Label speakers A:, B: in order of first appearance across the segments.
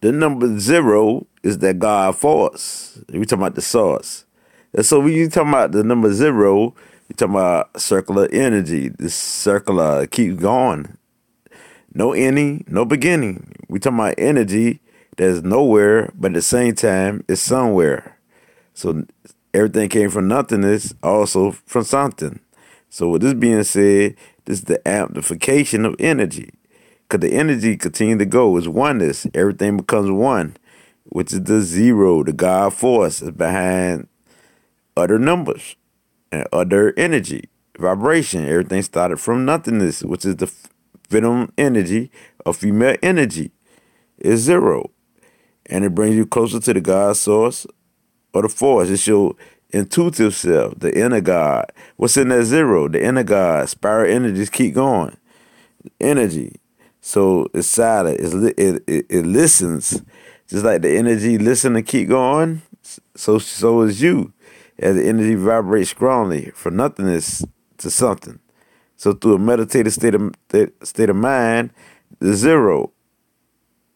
A: the number zero is that God force. We talking about the source. And so when you talking about the number zero, you talking about circular energy. This circular keeps going. No ending, no beginning. We talking about energy that's nowhere, but at the same time, it's somewhere. So everything came from nothingness, also from something. So with this being said, this is the amplification of energy. Because the energy continue to go. It's oneness. Everything becomes one, which is the zero, the God force is behind other numbers and other energy, vibration. Everything started from nothingness, which is the venom energy of female energy. Is zero. And it brings you closer to the God source or the force. It's your intuitive self, the inner God. What's in that zero? The inner God. Spiral energies keep going. Energy. So it's silent. It's, it, it, it listens. Just like the energy listen and keep going, so so is you. As the energy vibrates strongly from nothingness to something. So through a meditative state of state of mind, the zero,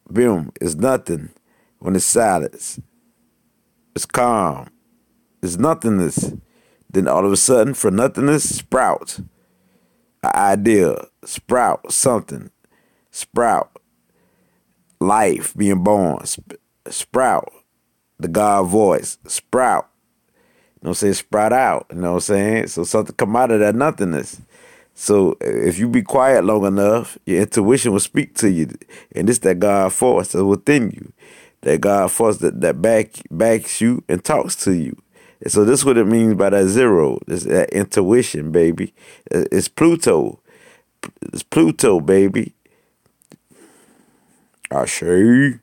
A: boom, is nothing. When it's silence, it's calm, it's nothingness. Then all of a sudden, for nothingness, sprout an idea, sprout something, sprout life being born, sprout the God voice, sprout. You know what I'm saying? Sprout out. You know what I'm saying? So something come out of that nothingness. So if you be quiet long enough, your intuition will speak to you. And it's that God force that's within you. That God force that, that back backs you and talks to you. And so this is what it means by that zero. It's that intuition, baby. It's Pluto. It's Pluto, baby. I say.